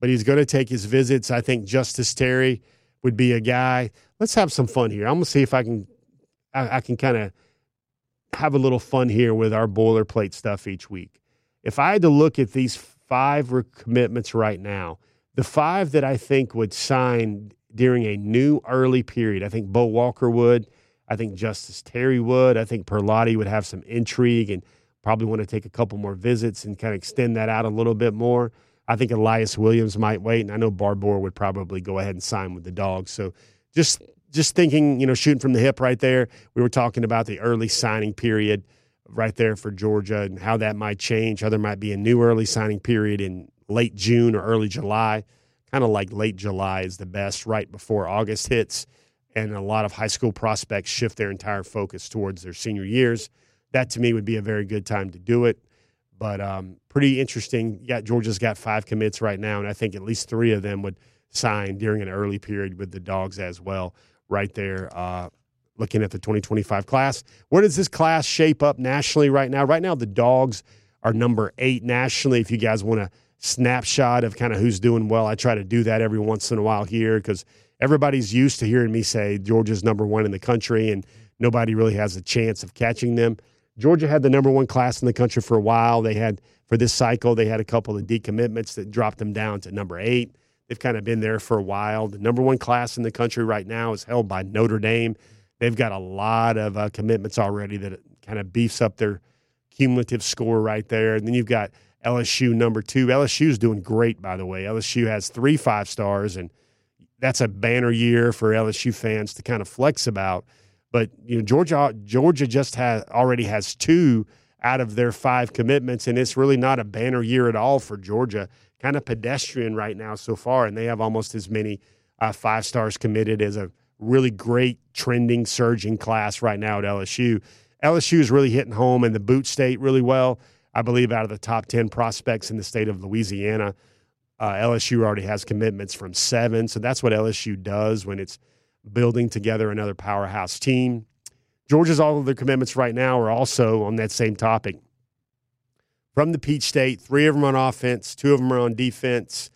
But he's going to take his visits. I think Justice Terry would be a guy. Let's have some fun here. I'm going to see if I can, I, I can kind of have a little fun here with our boilerplate stuff each week. If I had to look at these five commitments right now, the five that I think would sign during a new early period, I think Bo Walker would. I think Justice Terry would. I think Perlotti would have some intrigue and probably want to take a couple more visits and kind of extend that out a little bit more. I think Elias Williams might wait, and I know Barbour would probably go ahead and sign with the Dogs. So just just thinking, you know, shooting from the hip right there. We were talking about the early signing period right there for Georgia and how that might change. How there might be a new early signing period in late June or early July. Kind of like late July is the best, right before August hits, and a lot of high school prospects shift their entire focus towards their senior years that to me would be a very good time to do it. But um, pretty interesting. Yeah, Georgia's got five commits right now, and I think at least three of them would sign during an early period with the Dogs as well. Right there, uh, looking at the 2025 class. Where does this class shape up nationally right now? Right now, the Dogs are number eight nationally. If you guys want a snapshot of kind of who's doing well, I try to do that every once in a while here because everybody's used to hearing me say Georgia's number one in the country, and nobody really has a chance of catching them. Georgia had the number one class in the country for a while. They had for this cycle, they had a couple of decommitments that dropped them down to number eight. They've kind of been there for a while. The number one class in the country right now is held by Notre Dame. They've got a lot of uh, commitments already that kind of beefs up their cumulative score right there. And then you've got LSU number two. LSU is doing great, by the way. LSU has three five stars, and that's a banner year for LSU fans to kind of flex about. But you know, Georgia Georgia just has already has two out of their five commitments, and it's really not a banner year at all for Georgia. Kind of pedestrian right now so far, and they have almost as many uh, five stars committed as a really great trending surging class right now at LSU. LSU is really hitting home in the boot state really well. I believe out of the top 10 prospects in the state of Louisiana, uh, LSU already has commitments from seven. So that's what LSU does when it's building together another powerhouse team. Georgia's all of their commitments right now are also on that same topic. From the Peach State, three of them are on offense, two of them are on defense.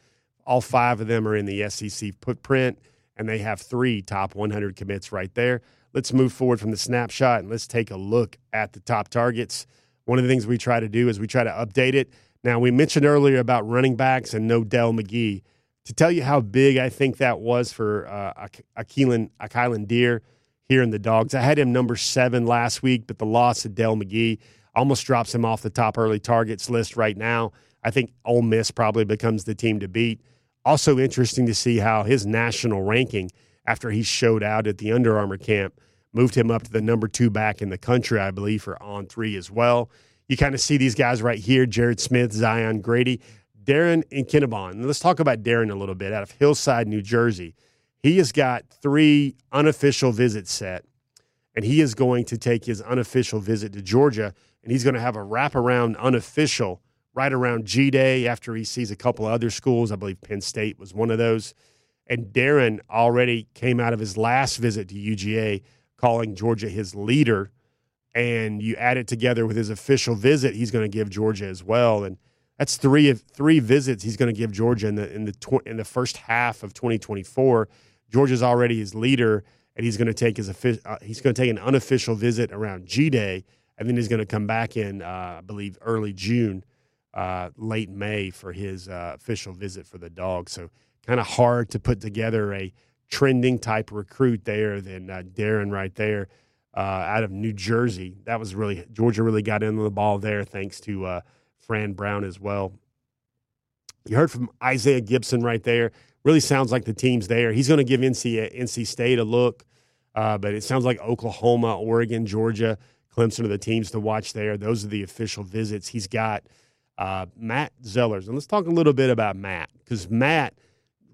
All five of them are in the SEC footprint, and they have three top 100 commits right there. Let's move forward from the snapshot and let's take a look at the top targets. One of the things we try to do is we try to update it. Now, we mentioned earlier about running backs and no Dell McGee to tell you how big I think that was for uh, Akeelan, Akeelan Deer here in the Dogs. I had him number seven last week, but the loss of Dell McGee almost drops him off the top early targets list right now. I think Ole Miss probably becomes the team to beat. Also interesting to see how his national ranking after he showed out at the Under Armour camp moved him up to the number two back in the country, I believe, for On3 as well. You kind of see these guys right here Jared Smith, Zion Grady. Darren and Ikinnagbon. Let's talk about Darren a little bit out of Hillside, New Jersey. He has got three unofficial visits set, and he is going to take his unofficial visit to Georgia, and he's going to have a wraparound unofficial right around G Day after he sees a couple of other schools. I believe Penn State was one of those. And Darren already came out of his last visit to UGA calling Georgia his leader. And you add it together with his official visit, he's going to give Georgia as well. And that's three of three visits he's going to give Georgia in the in the tw- in the first half of 2024. Georgia's already his leader, and he's going to take his uh, he's going to take an unofficial visit around G Day, and then he's going to come back in, uh, I believe, early June, uh, late May for his uh, official visit for the dog. So kind of hard to put together a trending type recruit there than uh, Darren right there uh, out of New Jersey. That was really Georgia really got into the ball there thanks to uh, Fran Brown as well. You heard from Isaiah Gibson right there. Really sounds like the team's there. He's going to give NC NC State a look, uh, but it sounds like Oklahoma, Oregon, Georgia, Clemson are the teams to watch there. Those are the official visits. He's got uh, Matt Zollers, and let's talk a little bit about Matt because Matt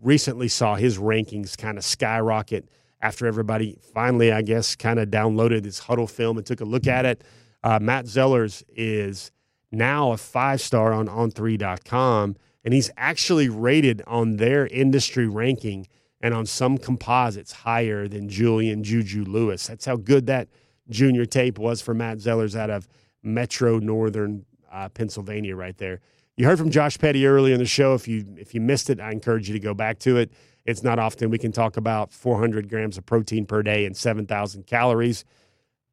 recently saw his rankings kind of skyrocket after everybody finally, I guess, kind of downloaded his Hudl film and took a look at it. Uh, Matt Zollers is now a five star on on3.com, and he's actually rated on their industry ranking and on some composites higher than Julian Juju Lewis. That's how good that junior tape was for Matt Zollers out of Metro Northern uh, Pennsylvania, right there. You heard from Josh Petty earlier in the show. If you if you missed it, I encourage you to go back to it. It's not often we can talk about 400 grams of protein per day and 7,000 calories,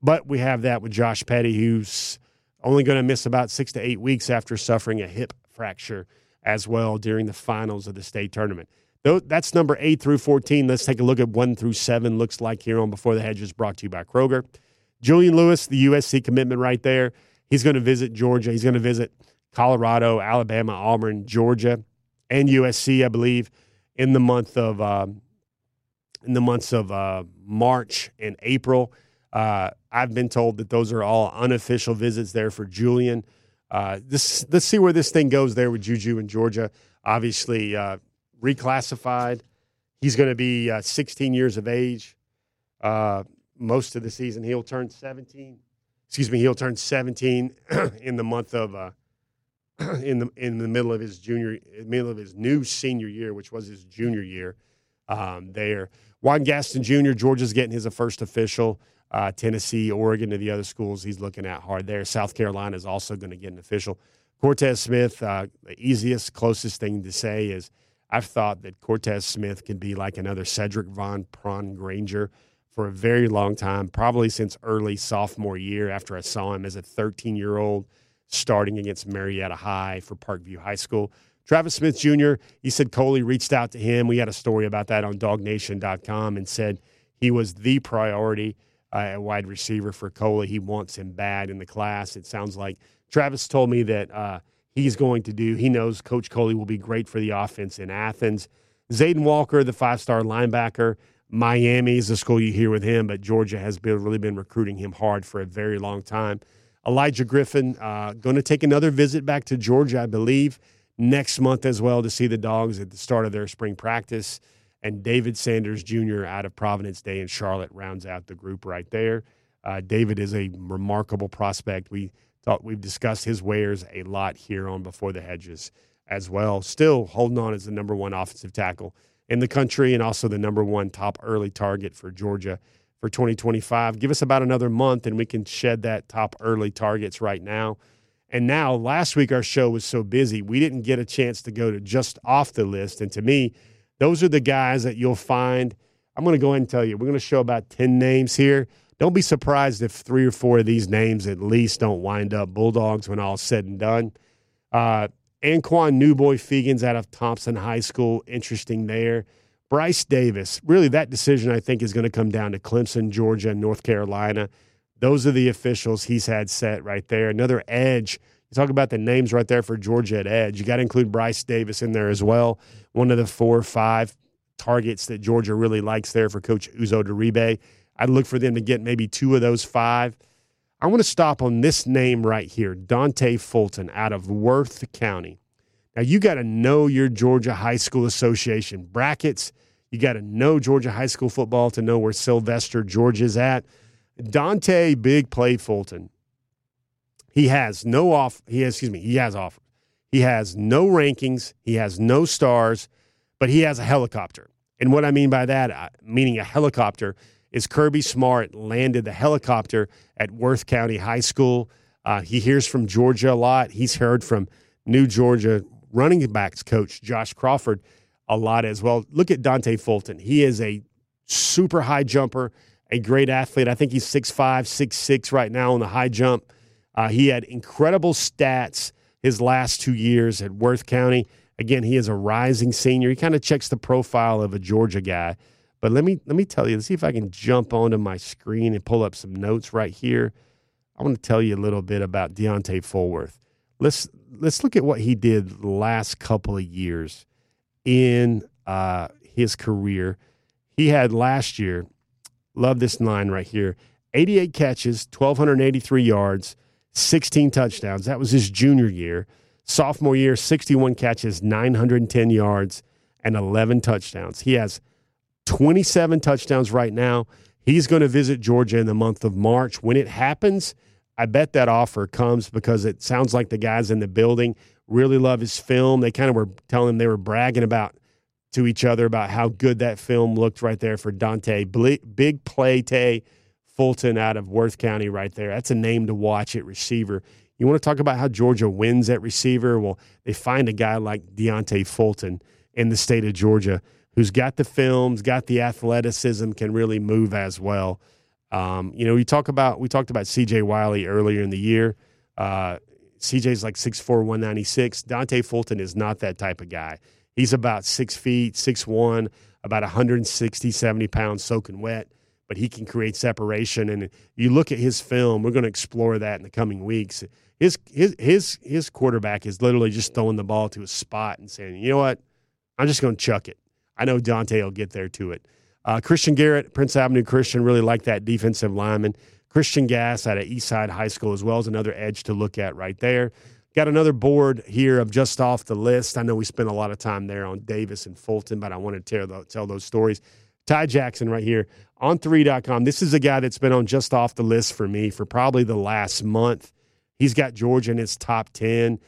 but we have that with Josh Petty, who's only going to miss about six to eight weeks after suffering a hip fracture as well during the finals of the state tournament. That's number eight through 14. Let's take a look at one through seven. Looks like here on Before the Hedges, brought to you by Kroger. Julian Lewis, the USC commitment right there. He's going to visit Georgia. He's going to visit Colorado, Alabama, Auburn, Georgia, and USC, I believe, in the month of uh, in the months of uh, March and April. Uh, I've been told that those are all unofficial visits there for Julian. Uh, this, let's see where this thing goes there with Juju in Georgia. Obviously, uh, reclassified. He's going to be uh, 16 years of age most of the season. He'll turn 17. Excuse me. He'll turn 17 *clears throat* in the month of *clears throat* in the in the middle of his junior middle of his new senior year, which was his junior year. Um, there, Juan Gaston Jr. Georgia's getting his first official. Uh, Tennessee, Oregon, and the other schools he's looking at hard there. South Carolina is also going to get an official. Cortez Smith, uh, the easiest, closest thing to say is I've thought that Cortez Smith can be like another Cedric Van Pran-Granger for a very long time, probably since early sophomore year after I saw him as a 13 year old starting against Marietta High for Parkview High School. Travis Smith Jr., he said Coley reached out to him. We had a story about that on dawgnation.com and said he was the priority uh, wide receiver for Coley. He wants him bad in the class. It sounds like Travis told me that uh, he's going to do, he knows Coach Coley will be great for the offense in Athens. Zayden Walker, the five star linebacker, Miami is the school you hear with him, but Georgia has been, really been recruiting him hard for a very long time. Elijah Griffin uh, going to take another visit back to Georgia, I believe, next month as well to see the dogs at the start of their spring practice. And David Sanders Jr. out of Providence Day in Charlotte rounds out the group right there. Uh, David is a remarkable prospect. We thought we've discussed his wares a lot here on Before the Hedges as well. Still holding on as the number one offensive tackle in the country and also the number one top early target for Georgia for 2025. Give us about another month and we can shed that top early targets right now. And now, last week our show was so busy, we didn't get a chance to go to just off the list. And to me, those are the guys that you'll find. I'm going to go ahead and tell you, we're going to show about 10 names here. Don't be surprised if three or four of these names at least don't wind up Bulldogs when all's said and done. Uh, Anquan Newboy Fegans out of Thomson High School, interesting there. Bryce Davis, really, that decision I think is going to come down to Clemson, Georgia, and North Carolina. Those are the officials he's had set right there. Another edge. You talk about the names right there for Georgia at edge. You got to include Bryce Davis in there as well. One of the four or five targets that Georgia really likes there for Coach Uzo Diribe. I'd look for them to get maybe two of those five. I want to stop on this name right here Dante Fulton out of Worth County. Now, you got to know your Georgia High School Association brackets. You got to know Georgia high school football to know where Sylvester George is at. Dante Big Play Fulton. He has no off. He has, excuse me. He has offers. He has no rankings. He has no stars, but he has a helicopter. And what I mean by that, uh, meaning a helicopter, is Kirby Smart landed the helicopter at Worth County High School. Uh, he hears from Georgia a lot. He's heard from New Georgia running backs coach Josh Crawford a lot as well. Look at Dante Fulton. He is a super high jumper, a great athlete. I think he's 6'5, 6'6 right now on the high jump. Uh, he had incredible stats his last two years at Worth County. Again, he is a rising senior. He kind of checks the profile of a Georgia guy. But let me let me tell you, let's see if I can jump onto my screen and pull up some notes right here. I want to tell you a little bit about Deontay Fulton. Let's let's look at what he did last couple of years in uh, his career. He had last year, love this line right here 88 catches, 1,283 yards, 16 touchdowns. That was his junior year. Sophomore year, 61 catches, 910 yards, and 11 touchdowns. He has 27 touchdowns right now. He's going to visit Georgia in the month of March. When it happens, I bet that offer comes because it sounds like the guys in the building really love his film. They kind of were telling him they were bragging about to each other about how good that film looked right there for Dante. Big play Tay Fulton out of Worth County right there. That's a name to watch at receiver. You want to talk about how Georgia wins at receiver? Well, they find a guy like Deontay Fulton in the state of Georgia who's got the films, got the athleticism, can really move as well. Um, you know, we talk about we talked about CJ Wiley earlier in the year. Uh, CJ's like 6'4", 196. Dante Fulton is not that type of guy. He's about six feet, six one, about 160, 70 pounds soaking wet, but he can create separation. And you look at his film, we're going to explore that in the coming weeks. His, his, his, his quarterback is literally just throwing the ball to a spot and saying, you know what? I'm just going to chuck it. I know Dante will get there to it. Uh, Christian Garrett, Prince Avenue Christian, really like that defensive lineman. Christian Gass out of Eastside High School as well as another edge to look at right there. Got another board here of just off the list. I know we spent a lot of time there on Davis and Fulton, but I want to tell, those stories. Ty Jackson right here on 3.com. This is a guy that's been on just off the list for me for probably the last month. He's got Georgia in his top 10.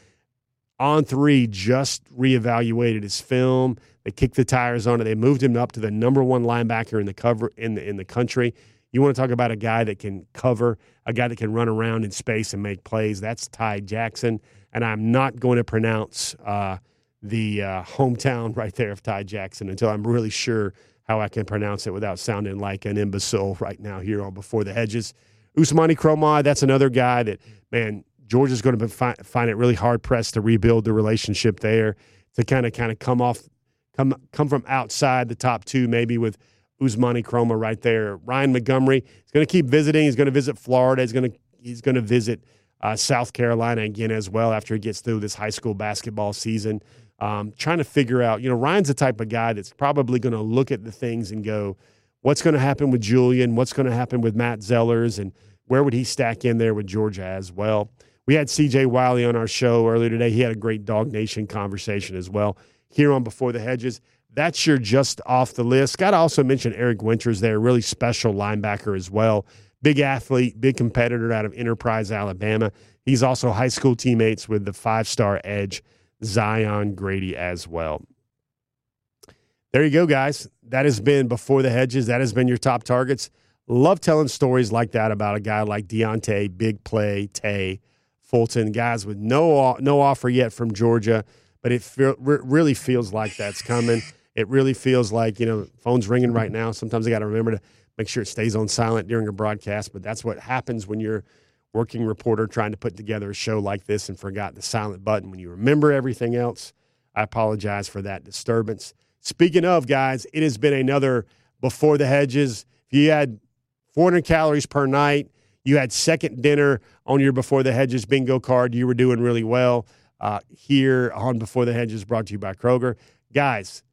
On3, just reevaluated his film. They kicked the tires on it. They moved him up to the number one linebacker in the cover in the in the country. You want to talk about a guy that can cover, a guy that can run around in space and make plays. That's Ty Jackson and I'm not going to pronounce uh, the uh, hometown *laughs* right there of Ty Jackson until I'm really sure how I can pronounce it without sounding like an imbecile right now here on Before the Hedges. Ousmane Kromah, that's another guy that, man, Georgia's going to fi- find it really hard pressed to rebuild the relationship there, to kind of kind of come off, come come from outside the top two, maybe with Ousmane Kromah right there. Ryan Montgomery is going to keep visiting. He's going to visit Florida. He's going to he's going to visit uh, South Carolina again as well after he gets through this high school basketball season. Um, trying to figure out, you know, Ryan's the type of guy that's probably going to look at the things and go, what's going to happen with Julian? What's going to happen with Matt Zollers? And where would he stack in there with Georgia as well? We had CJ Wiley on our show earlier today. He had a great DawgNation conversation as well here on Before the Hedges. That's your just off the list. Got to also mention Eric Winters there, really special linebacker as well big athlete, big competitor out of Enterprise, Alabama. He's also high school teammates with the five star edge, Zion Grady, as well. There you go, guys. That has been Before the Hedges. That has been your top targets. Love telling stories like that about a guy like Deontay, Big Play, Tay, Fulton, guys with no no offer yet from Georgia, but it feel, really feels like that's coming. It really feels like you know, phone's ringing right now. Sometimes I got to remember to make sure it stays on silent during a broadcast. But that's what happens when you're working reporter trying to put together a show like this and forgot the silent button. When you remember everything else, I apologize for that disturbance. Speaking of guys, it has been another before the hedges. If you had 400 calories per night, you had second dinner on your before the hedges bingo card, you were doing really well. Uh, here on Before the Hedges, brought to you by Kroger. Guys,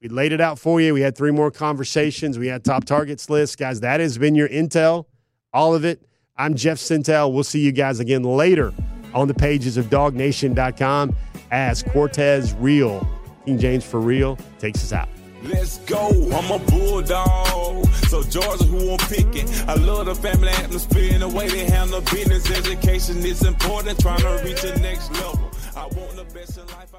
we laid it out for you. We had three more conversations. We had top targets list. Guys, that has been your intel, all of it. I'm Jeff Sentell. We'll see you guys again later on the pages of dawgnation.com as Cortez Real, King James for Real, takes us out. Let's go, I'm a bulldog. So Georgia, who I'm picking. I love the family atmosphere and the way they handle business. Education is important, trying to reach the next level. I want the best in life.